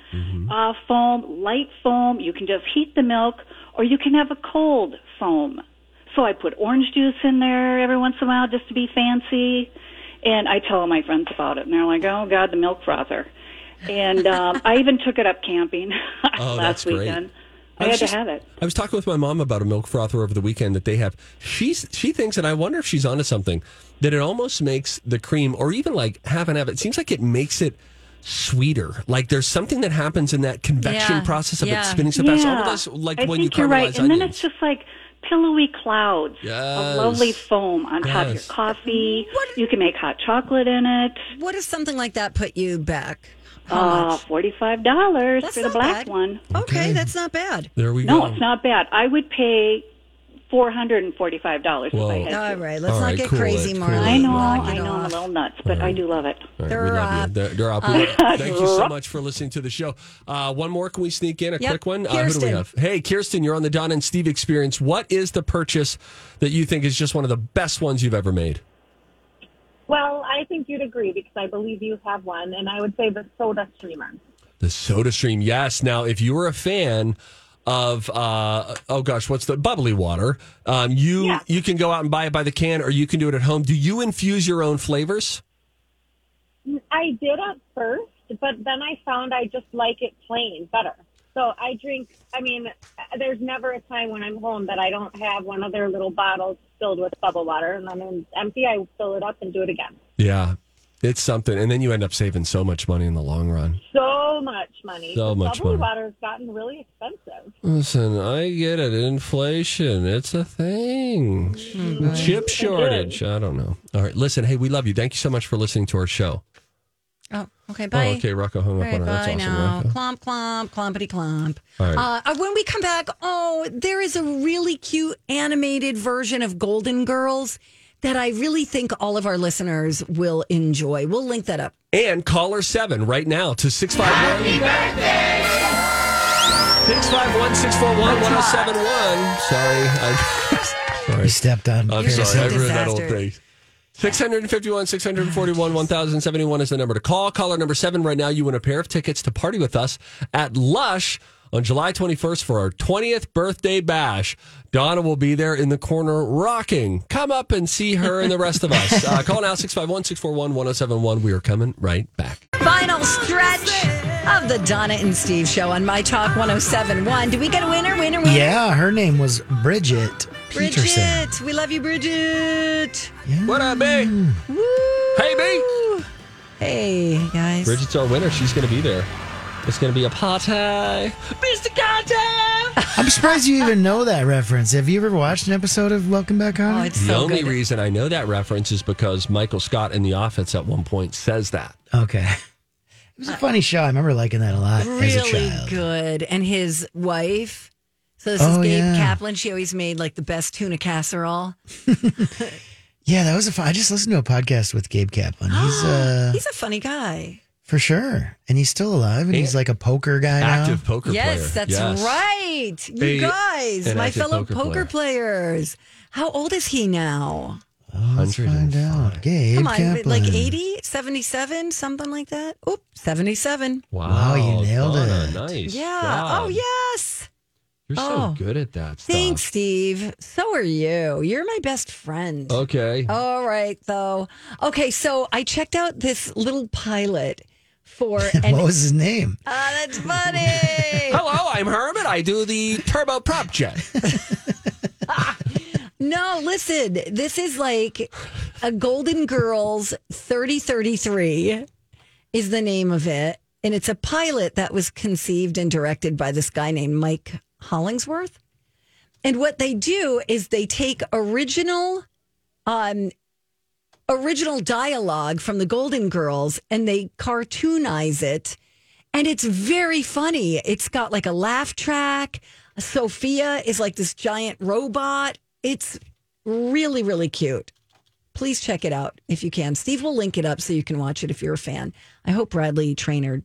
[SPEAKER 15] uh, foam, light foam. You can just heat the milk, or you can have a cold foam. So I put orange juice in there every once in a while just to be fancy, and I tell all my friends about it, and they're like, "Oh God, the milk frother." And um, I even took it up camping <laughs>
[SPEAKER 2] Oh,
[SPEAKER 15] last
[SPEAKER 2] that's great.
[SPEAKER 15] Weekend.
[SPEAKER 2] I
[SPEAKER 15] I,
[SPEAKER 2] was
[SPEAKER 15] had
[SPEAKER 2] just-
[SPEAKER 15] to have it.
[SPEAKER 2] I was talking with my mom about a milk frother over the weekend that they have. She's she thinks, and I wonder if she's onto something, that it almost makes the cream, or even like half and half. It seems like it makes it sweeter. Like there's something that happens in that convection
[SPEAKER 15] Yeah,
[SPEAKER 2] process of
[SPEAKER 15] yeah.
[SPEAKER 2] it spinning so fast.
[SPEAKER 15] Yeah.
[SPEAKER 2] Almost like
[SPEAKER 15] I
[SPEAKER 2] when you
[SPEAKER 15] think you're right.
[SPEAKER 2] caramelize
[SPEAKER 15] And then it's just like pillowy clouds
[SPEAKER 2] Yes.
[SPEAKER 15] of lovely foam on top of your
[SPEAKER 2] Yes.
[SPEAKER 15] coffee. You can make hot chocolate in it.
[SPEAKER 1] What does something like that put you back? How
[SPEAKER 15] Uh, forty-five dollars for the black
[SPEAKER 1] bad.
[SPEAKER 15] one.
[SPEAKER 1] Okay, that's not bad.
[SPEAKER 2] There we
[SPEAKER 15] No,
[SPEAKER 2] go.
[SPEAKER 15] No, it's not bad. I would pay four hundred and forty-five dollars if I had to.
[SPEAKER 1] All right, let's
[SPEAKER 2] All
[SPEAKER 1] not
[SPEAKER 2] right,
[SPEAKER 1] get
[SPEAKER 2] cool
[SPEAKER 1] crazy,
[SPEAKER 2] it,
[SPEAKER 1] Marlene.
[SPEAKER 2] cool
[SPEAKER 15] I know,
[SPEAKER 1] Knock
[SPEAKER 15] I
[SPEAKER 1] it
[SPEAKER 15] know, I'm a little nuts, but I do love it.
[SPEAKER 2] All right, we love you. They're, they're up. <laughs> We- Thank you so much for listening to the show. Uh, one more. Can we sneak in a
[SPEAKER 15] Yep.
[SPEAKER 2] quick one? Uh, who do we have? Hey, Kirsten, you're on the Don and Steve experience. What is the purchase that you think is just one of the best ones you've ever made?
[SPEAKER 16] Well, I think you'd agree because I believe you have one, and I would say the Soda Streamer.
[SPEAKER 2] The Soda Stream. Yes. Now, if you were a fan of uh, oh gosh, what's the bubbly water? Um, you you can go out and buy it by the can, or you can do it at home. Do you infuse your own flavors?
[SPEAKER 16] I did at first, but then I found I just like it plain better. So I drink. I mean, there's never a time when I'm home that I don't have one of their little bottles filled with bubble water, and then when it's empty, I fill it up and do it again.
[SPEAKER 2] Yeah, it's something, and then you end up saving so much money in the long run.
[SPEAKER 16] So much money.
[SPEAKER 2] So
[SPEAKER 16] The
[SPEAKER 2] much
[SPEAKER 16] bubble
[SPEAKER 2] money.
[SPEAKER 16] water has gotten really expensive.
[SPEAKER 2] Listen, I get it. Inflation, it's a thing.
[SPEAKER 16] Mm-hmm.
[SPEAKER 2] Chip shortage. I don't know. All right, listen. Hey, we love you. Thank you so much for listening to our show.
[SPEAKER 1] Oh, okay. Bye.
[SPEAKER 2] Oh, okay. Rocco hung up
[SPEAKER 1] right,
[SPEAKER 2] on her. That's
[SPEAKER 1] bye
[SPEAKER 2] awesome.
[SPEAKER 1] now.
[SPEAKER 2] Rocco.
[SPEAKER 1] Clomp, clomp, clompity clomp.
[SPEAKER 2] All right.
[SPEAKER 1] Uh, uh, when we come back, oh, there is a really cute animated version of Golden Girls that I really think all of our listeners will enjoy. We'll link that up.
[SPEAKER 2] And caller seven right now to 651 651 641 1071. Sorry. I, <laughs> sorry.
[SPEAKER 3] You stepped on.
[SPEAKER 2] I'm
[SPEAKER 3] Kirsten.
[SPEAKER 2] sorry. I ruined that old thing. 651 641 1071 is the number to call. Caller number seven right now. You win a pair of tickets to party with us at Lush on July 21st for our 20th birthday bash. Donna will be there in the corner rocking. Come up and see her and the rest of us. Uh, call now 651 641 1071. We are coming right back.
[SPEAKER 1] Final stretch of the Donna and Steve show on My Talk 1071. Do we get a winner, winner, winner?
[SPEAKER 3] Yeah, her name was Bridget Peterson.
[SPEAKER 1] Bridget. We love you, Bridget.
[SPEAKER 2] What up, B? Hey, B.
[SPEAKER 1] Hey, guys.
[SPEAKER 2] Bridget's our winner. She's going to be there. It's going to be a party. Mr. Kotter!
[SPEAKER 3] I'm surprised you even know that reference. Have you ever watched an episode of Welcome Back, Honey?
[SPEAKER 1] Oh, it's
[SPEAKER 2] the only reason I know that reference is because Michael Scott in The Office at one point says that.
[SPEAKER 3] Okay. <laughs> It was a funny show. I remember liking that a lot as a
[SPEAKER 1] really
[SPEAKER 3] child.
[SPEAKER 1] good. And his wife. So this
[SPEAKER 3] Oh,
[SPEAKER 1] is Gabe
[SPEAKER 3] yeah.
[SPEAKER 1] Kaplan. She always made like the best tuna casserole. <laughs>
[SPEAKER 3] Yeah, that was a fun. I just listened to a podcast with Gabe Kaplan. He's <gasps> uh
[SPEAKER 1] He's a funny guy.
[SPEAKER 3] For sure, and he's still alive, and he's like a poker guy
[SPEAKER 2] Active
[SPEAKER 3] now.
[SPEAKER 2] poker
[SPEAKER 1] yes,
[SPEAKER 2] player.
[SPEAKER 1] that's
[SPEAKER 2] Yes.
[SPEAKER 1] right. You
[SPEAKER 2] A-
[SPEAKER 1] guys,
[SPEAKER 2] an
[SPEAKER 1] my
[SPEAKER 2] active
[SPEAKER 1] fellow
[SPEAKER 2] poker
[SPEAKER 1] poker,
[SPEAKER 2] player.
[SPEAKER 1] players. How old is he now?
[SPEAKER 3] Let's find out. Gabe
[SPEAKER 1] Come on,
[SPEAKER 3] Kaplan.
[SPEAKER 1] like 80, 77, something like that? Oop, 77.
[SPEAKER 2] Wow,
[SPEAKER 3] Wow, you nailed
[SPEAKER 2] Donna,
[SPEAKER 3] it.
[SPEAKER 2] Nice.
[SPEAKER 1] Yeah.
[SPEAKER 2] Oh, job.
[SPEAKER 1] Oh, yes.
[SPEAKER 2] You're so
[SPEAKER 1] Oh.
[SPEAKER 2] good at that stuff.
[SPEAKER 1] Thanks, Steve. So are you. You're my best friend.
[SPEAKER 2] Okay.
[SPEAKER 1] All right, though. Okay, so I checked out this little pilot for. <laughs>
[SPEAKER 3] what was his name?
[SPEAKER 1] Ah, that's funny. <laughs>
[SPEAKER 2] Hello, I'm Hermit. I do the turbo prop jet. <laughs>
[SPEAKER 1] no, listen. This is like a Golden Girls 3033 is the name of it. And it's a pilot that was conceived and directed by this guy named Mike Hollingsworth. And what they do is they take original um original dialogue from the Golden Girls and they cartoonize it. And it's very funny. It's got like a laugh track. Sophia is like this giant robot. It's really, really cute. Please check it out if you can. Steve will link it up so you can watch it if you're a fan. I hope Bradley Trainer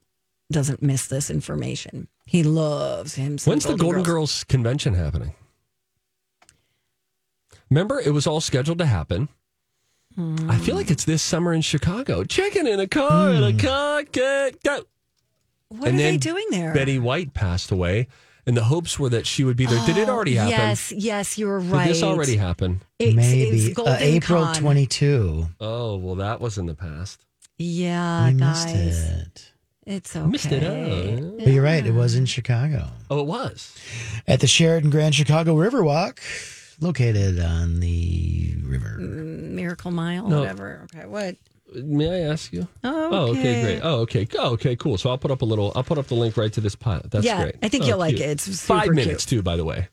[SPEAKER 1] doesn't miss this information. He loves him.
[SPEAKER 2] When's the Golden
[SPEAKER 1] Girls.
[SPEAKER 2] Girls convention happening? Remember, it was all scheduled to happen. I feel like it's this summer in Chicago. Chicken in a car, in a car, get, go.
[SPEAKER 1] What
[SPEAKER 2] And
[SPEAKER 1] are they doing there?
[SPEAKER 2] Betty White passed away, and the hopes were that she would be there. Did it
[SPEAKER 1] Oh,
[SPEAKER 2] already happen?
[SPEAKER 1] Yes, yes, you were
[SPEAKER 2] Did
[SPEAKER 1] right.
[SPEAKER 2] this already happen?
[SPEAKER 1] It's,
[SPEAKER 3] Maybe
[SPEAKER 1] it's
[SPEAKER 3] uh, April
[SPEAKER 1] Con.
[SPEAKER 3] 22.
[SPEAKER 2] Oh, well, that was in the past.
[SPEAKER 1] Yeah,
[SPEAKER 3] we missed
[SPEAKER 1] guys.
[SPEAKER 3] it.
[SPEAKER 1] It's okay.
[SPEAKER 2] Missed it out.
[SPEAKER 3] But you're right. It was in Chicago
[SPEAKER 2] Oh, it was.
[SPEAKER 3] at the Sheraton Grand Chicago Riverwalk, located on the river.
[SPEAKER 1] Miracle Mile,
[SPEAKER 2] No.
[SPEAKER 1] whatever. Okay, what?
[SPEAKER 2] May I ask you?
[SPEAKER 1] Oh,
[SPEAKER 2] okay,
[SPEAKER 1] okay.
[SPEAKER 2] great. Oh, okay. Oh, okay, cool. So I'll put up a little. I'll put up the link right to this pilot. That's
[SPEAKER 1] Yeah,
[SPEAKER 2] great.
[SPEAKER 1] I think
[SPEAKER 2] Oh,
[SPEAKER 1] you'll like it. It's super
[SPEAKER 2] five
[SPEAKER 1] cute.
[SPEAKER 2] minutes too, by the way.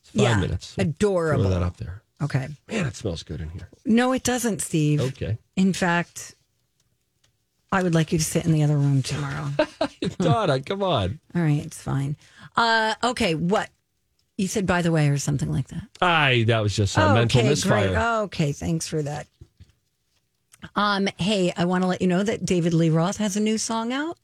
[SPEAKER 2] It's five
[SPEAKER 1] yeah,
[SPEAKER 2] minutes.
[SPEAKER 1] adorable.
[SPEAKER 2] Throw that up there.
[SPEAKER 1] Okay.
[SPEAKER 2] Man, it smells good in here.
[SPEAKER 1] No, it doesn't, Steve.
[SPEAKER 2] Okay.
[SPEAKER 1] In fact, I would like you to sit in the other room tomorrow. <laughs>
[SPEAKER 2] Donna, come on.
[SPEAKER 1] All right, it's fine. Uh, okay, what? You said by the way or something like that.
[SPEAKER 2] I that was just a
[SPEAKER 1] Oh,
[SPEAKER 2] mental
[SPEAKER 1] okay,
[SPEAKER 2] misfire.
[SPEAKER 1] Great. Okay, thanks for that. Um, hey, I want to let you know that David Lee Roth has a new song out.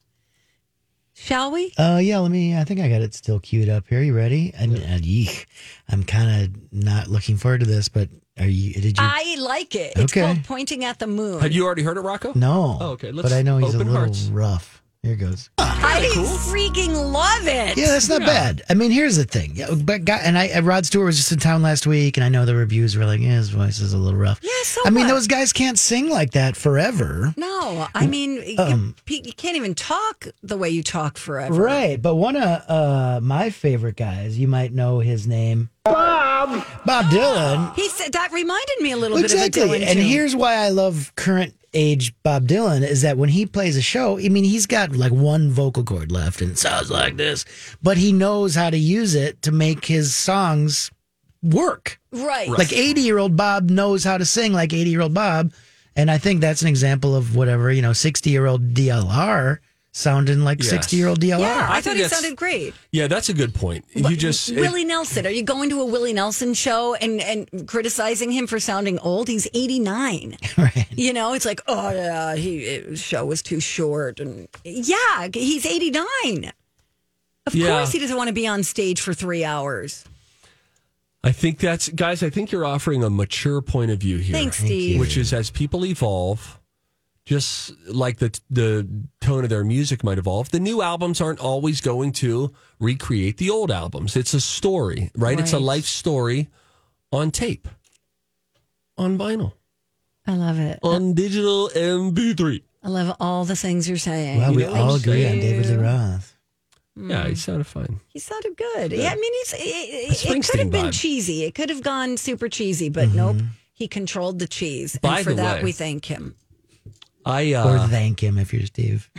[SPEAKER 1] Shall we?
[SPEAKER 3] Uh, yeah, let me. I think I got it still queued up here. You ready? I mean, uh, yeek. I'm kind of not looking forward to this, but are you? Did you?
[SPEAKER 1] I like it. It's
[SPEAKER 3] Okay.
[SPEAKER 1] called Pointing at the Moon.
[SPEAKER 2] Have you already heard it, Rocco?
[SPEAKER 3] no.
[SPEAKER 2] Oh, okay. Let's
[SPEAKER 3] but I know he's a little
[SPEAKER 2] hearts.
[SPEAKER 3] rough. Here goes.
[SPEAKER 1] I freaking love it.
[SPEAKER 3] Yeah, that's not bad. I mean, here's the thing. Yeah, but guy, and I, Rod Stewart was just in town last week, and I know the reviews were like, yeah, his voice is a little rough.
[SPEAKER 1] Yeah, so
[SPEAKER 3] I mean,
[SPEAKER 1] what?
[SPEAKER 3] those guys can't sing like that forever.
[SPEAKER 1] No, I mean, you-
[SPEAKER 3] Um,
[SPEAKER 1] you, can't even talk the way you talk forever.
[SPEAKER 3] Right, but one of uh, my favorite guys, you might know his name, Bob. Bob Dylan.
[SPEAKER 1] He said that reminded me a little
[SPEAKER 3] exactly.
[SPEAKER 1] bit of a Dylan
[SPEAKER 3] and
[SPEAKER 1] tune.
[SPEAKER 3] here's why I love current age Bob Dylan is that when he plays a show, I mean, he's got like one vocal cord left and it sounds like this, but he knows how to use it to make his songs work.
[SPEAKER 1] Right.
[SPEAKER 3] Like 80 year old Bob knows how to sing like 80 year old Bob. And I think that's an example of whatever, you know, 60 year old DLR sounding like
[SPEAKER 2] Yes.
[SPEAKER 3] 60 year old DLR.
[SPEAKER 1] yeah, I,
[SPEAKER 2] I
[SPEAKER 1] thought
[SPEAKER 2] think
[SPEAKER 1] he
[SPEAKER 2] that's-
[SPEAKER 1] sounded great.
[SPEAKER 2] Yeah, that's a good point. You just it-
[SPEAKER 1] Willie Nelson. Are you going to a Willie Nelson show and, and criticizing him for sounding old? He's 89. <laughs>
[SPEAKER 3] Right.
[SPEAKER 1] You know, it's like, oh, yeah, he, his show was too short. And yeah, he's 89. Of
[SPEAKER 2] Yeah.
[SPEAKER 1] course, he doesn't want to be on stage for three hours.
[SPEAKER 2] I think that's guys. I think you're offering a mature point of view here.
[SPEAKER 1] Thanks, Steve. you.
[SPEAKER 2] Which is as people evolve, just like the the tone of their music might evolve. The new albums aren't always going to recreate the old albums. It's a story, right? It's a life story on tape, on vinyl,
[SPEAKER 1] I love it.
[SPEAKER 2] on digital MP3.
[SPEAKER 1] I love all the things you're saying.
[SPEAKER 3] Well, we
[SPEAKER 2] know
[SPEAKER 3] all
[SPEAKER 2] I'm
[SPEAKER 3] agree on? David Lee Roth.
[SPEAKER 2] Yeah, he sounded fine.
[SPEAKER 1] He sounded good. Yeah, I mean, he's, it, it, it could have been
[SPEAKER 2] vibe.
[SPEAKER 1] cheesy. It could have gone super cheesy, but mm-hmm. nope. He controlled the cheese.
[SPEAKER 2] By
[SPEAKER 1] and for
[SPEAKER 2] the
[SPEAKER 1] that,
[SPEAKER 2] way-
[SPEAKER 1] we thank him.
[SPEAKER 2] I
[SPEAKER 3] or
[SPEAKER 2] uh,
[SPEAKER 3] thank him if you're Steve.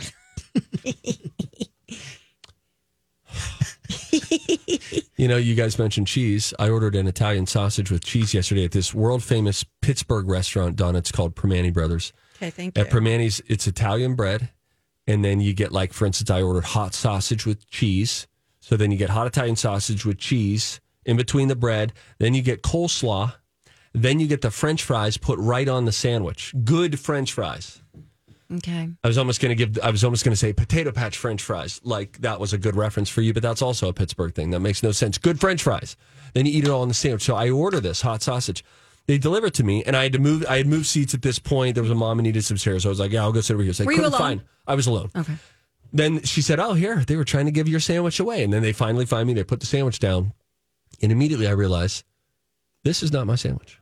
[SPEAKER 2] You know, you guys mentioned cheese. I ordered an Italian sausage with cheese yesterday at this world famous Pittsburgh restaurant, Donna. It's called Permani Brothers.
[SPEAKER 1] Okay, thank you.
[SPEAKER 2] At
[SPEAKER 1] you.
[SPEAKER 2] Permani's, it's Italian bread. And then you get, like, for instance, I ordered hot sausage with cheese. So then you get hot Italian sausage with cheese in between the bread. Then you get coleslaw. Then you get the French fries put right on the sandwich. Good French fries.
[SPEAKER 1] Okay.
[SPEAKER 2] I was almost going to give. I was almost going to say potato patch French fries. Like that was a good reference for you, but that's also a Pittsburgh thing. That makes no sense. Good French fries. Then you eat it all in the sandwich. So I order this hot sausage. They deliver it to me, and I had to move. I had moved seats at this point. There was a mom who needed some chairs. So I was like, "Yeah, I'll go sit over here." So I
[SPEAKER 1] Were you
[SPEAKER 2] couldn't
[SPEAKER 1] alone?
[SPEAKER 2] find. I was alone.
[SPEAKER 1] Okay.
[SPEAKER 2] Then she said, "Oh, here they were trying to give your sandwich away," and then they finally find me. They put the sandwich down, and immediately I realized this is not my sandwich.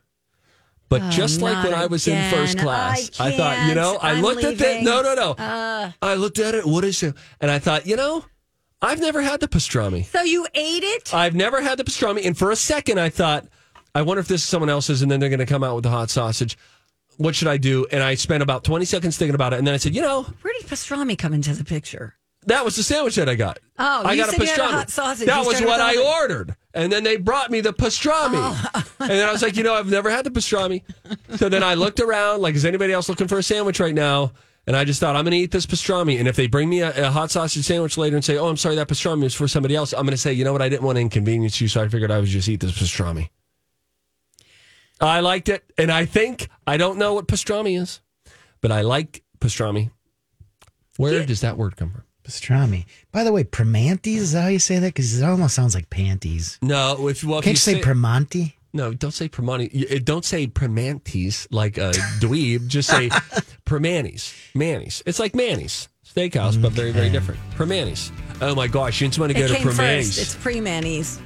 [SPEAKER 2] But
[SPEAKER 1] Oh,
[SPEAKER 2] just like when I was in first class,
[SPEAKER 1] I
[SPEAKER 2] I, thought, you know. I
[SPEAKER 1] I'm
[SPEAKER 2] looked at
[SPEAKER 1] that.
[SPEAKER 2] No, no, no.
[SPEAKER 1] Uh,
[SPEAKER 2] I looked at it. What is it? And I thought, you know, I've never had the pastrami.
[SPEAKER 1] so you ate it?
[SPEAKER 2] I've never had the pastrami. And for a second, I thought, I wonder if this is someone else's, and then they're going to come out with the hot sausage. What should I do? And I spent about 20 seconds thinking about it. And then I said, you know,
[SPEAKER 1] Where did pastrami come into the picture?
[SPEAKER 2] That was the sandwich that I got.
[SPEAKER 1] Oh,
[SPEAKER 2] I
[SPEAKER 1] you
[SPEAKER 2] got a pastrami.
[SPEAKER 1] a hot sausage.
[SPEAKER 2] That
[SPEAKER 1] You
[SPEAKER 2] was what I ordered. And then they brought me the pastrami.
[SPEAKER 1] Oh.
[SPEAKER 2] and then I was like, you know, I've never had the pastrami. So then I looked around, like, is anybody else looking for a sandwich right now? And I just thought, I'm going to eat this pastrami. And if they bring me a, a hot sausage sandwich later and say, oh, I'm sorry, that pastrami was for somebody else, I'm going to say, you know what? I didn't want to inconvenience you, so I figured I would just eat this pastrami. I liked it. And I think, I don't know what pastrami is, but I like pastrami. Where does that word come from?
[SPEAKER 3] Pastrami. By the way, Primanti, is that how you say that? Because it almost sounds like panties.
[SPEAKER 2] No, if well, if
[SPEAKER 3] Can't you say Primanti?
[SPEAKER 2] No, don't say Primanti. Uh, Don't say Primantis like a <laughs> dweeb. Just say Primanis. Manny's. It's like Manny's Steakhouse, but very, very different. Primanis. Oh my gosh, you just want to go to
[SPEAKER 1] came first. It's pre Manny's.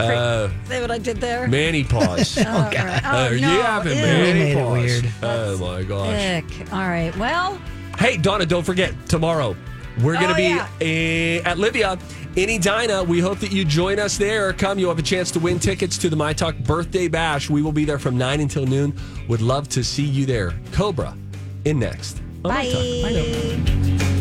[SPEAKER 2] Uh,
[SPEAKER 1] See what I did there?
[SPEAKER 2] Manny <laughs> paws.
[SPEAKER 1] Oh, God.
[SPEAKER 2] Oh,
[SPEAKER 1] Oh,
[SPEAKER 2] you
[SPEAKER 1] no.
[SPEAKER 2] have it,
[SPEAKER 1] Ew.
[SPEAKER 2] Manny
[SPEAKER 3] We made it
[SPEAKER 2] paws.
[SPEAKER 3] weird.
[SPEAKER 2] Oh my gosh.
[SPEAKER 1] Ick. All right. Well,
[SPEAKER 2] Hey, Donna, don't forget tomorrow we're going to
[SPEAKER 1] Oh,
[SPEAKER 2] be
[SPEAKER 1] yeah.
[SPEAKER 2] eh, at Livia in Edina. We hope that you join us there. Come, you'll have a chance to win tickets to the My Talk birthday bash. We will be there from nine until noon. Would love to see you there. Cobra in next. on My Talk. Bye now.